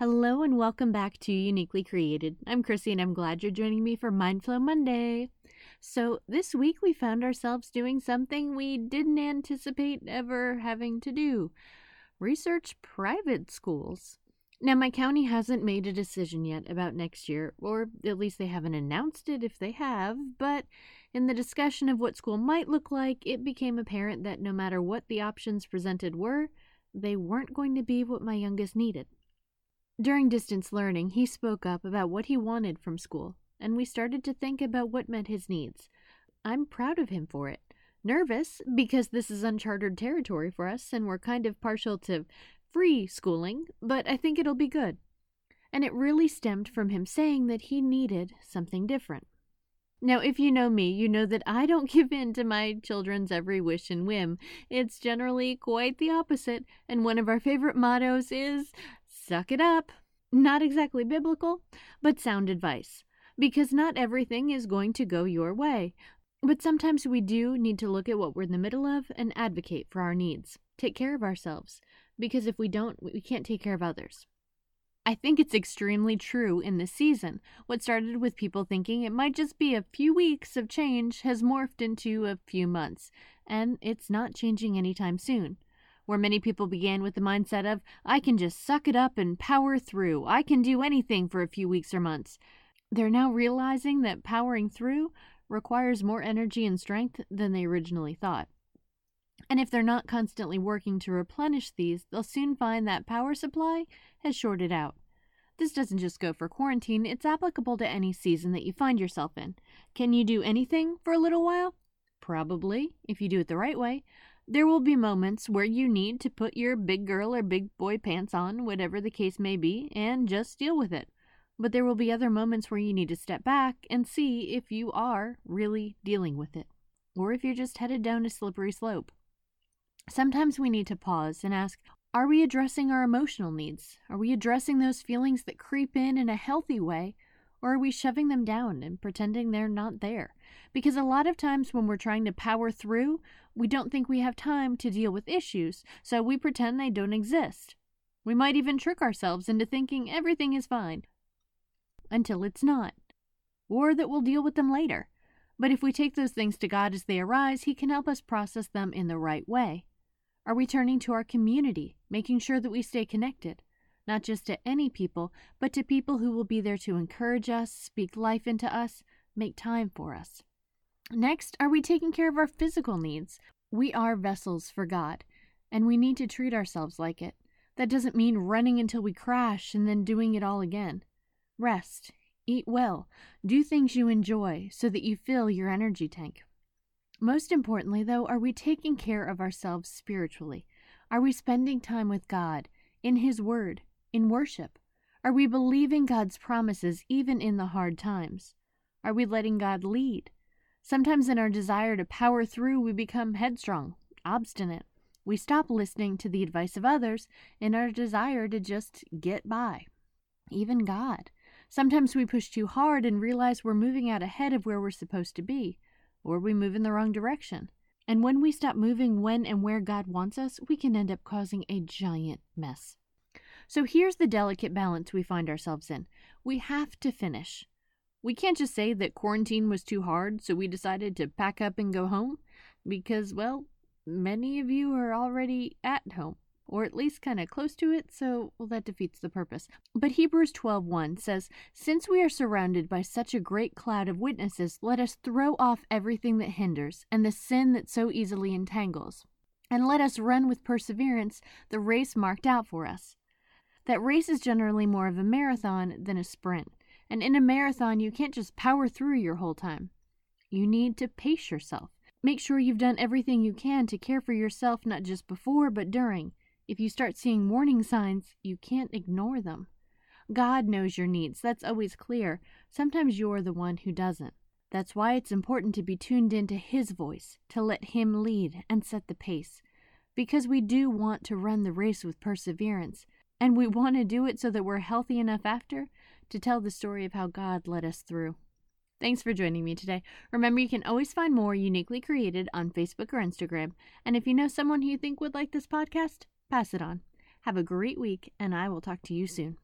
Hello and welcome back to Uniquely Created. I'm Chrissy and I'm glad you're joining me for Mindflow Monday. So, this week we found ourselves doing something we didn't anticipate ever having to do research private schools. Now, my county hasn't made a decision yet about next year, or at least they haven't announced it if they have, but in the discussion of what school might look like, it became apparent that no matter what the options presented were, they weren't going to be what my youngest needed. During distance learning, he spoke up about what he wanted from school, and we started to think about what met his needs. I'm proud of him for it. Nervous, because this is uncharted territory for us and we're kind of partial to free schooling, but I think it'll be good. And it really stemmed from him saying that he needed something different. Now, if you know me, you know that I don't give in to my children's every wish and whim. It's generally quite the opposite, and one of our favorite mottos is suck it up. Not exactly biblical, but sound advice. Because not everything is going to go your way. But sometimes we do need to look at what we're in the middle of and advocate for our needs. Take care of ourselves. Because if we don't, we can't take care of others. I think it's extremely true in this season. What started with people thinking it might just be a few weeks of change has morphed into a few months, and it's not changing anytime soon where many people began with the mindset of, I can just suck it up and power through. I can do anything for a few weeks or months. They're now realizing that powering through requires more energy and strength than they originally thought. And if they're not constantly working to replenish these, they'll soon find that power supply has shorted out. This doesn't just go for quarantine, it's applicable to any season that you find yourself in. Can you do anything for a little while? Probably, if you do it the right way. There will be moments where you need to put your big girl or big boy pants on, whatever the case may be, and just deal with it. But there will be other moments where you need to step back and see if you are really dealing with it, or if you're just headed down a slippery slope. Sometimes we need to pause and ask Are we addressing our emotional needs? Are we addressing those feelings that creep in in a healthy way? Or are we shoving them down and pretending they're not there? Because a lot of times when we're trying to power through, we don't think we have time to deal with issues, so we pretend they don't exist. We might even trick ourselves into thinking everything is fine until it's not, or that we'll deal with them later. But if we take those things to God as they arise, He can help us process them in the right way. Are we turning to our community, making sure that we stay connected? Not just to any people, but to people who will be there to encourage us, speak life into us, make time for us. Next, are we taking care of our physical needs? We are vessels for God, and we need to treat ourselves like it. That doesn't mean running until we crash and then doing it all again. Rest, eat well, do things you enjoy so that you fill your energy tank. Most importantly, though, are we taking care of ourselves spiritually? Are we spending time with God, in His Word, in worship? Are we believing God's promises even in the hard times? Are we letting God lead? Sometimes, in our desire to power through, we become headstrong, obstinate. We stop listening to the advice of others in our desire to just get by. Even God. Sometimes we push too hard and realize we're moving out ahead of where we're supposed to be, or we move in the wrong direction. And when we stop moving when and where God wants us, we can end up causing a giant mess. So here's the delicate balance we find ourselves in. We have to finish. We can't just say that quarantine was too hard, so we decided to pack up and go home, because, well, many of you are already at home, or at least kind of close to it, so well, that defeats the purpose. But Hebrews 12:1 says, "Since we are surrounded by such a great cloud of witnesses, let us throw off everything that hinders and the sin that so easily entangles, and let us run with perseverance the race marked out for us." That race is generally more of a marathon than a sprint. And in a marathon, you can't just power through your whole time. You need to pace yourself. Make sure you've done everything you can to care for yourself, not just before, but during. If you start seeing warning signs, you can't ignore them. God knows your needs, that's always clear. Sometimes you're the one who doesn't. That's why it's important to be tuned into His voice, to let Him lead and set the pace. Because we do want to run the race with perseverance, and we want to do it so that we're healthy enough after to tell the story of how God led us through. Thanks for joining me today. Remember, you can always find more uniquely created on Facebook or Instagram. And if you know someone who you think would like this podcast, pass it on. Have a great week, and I will talk to you soon.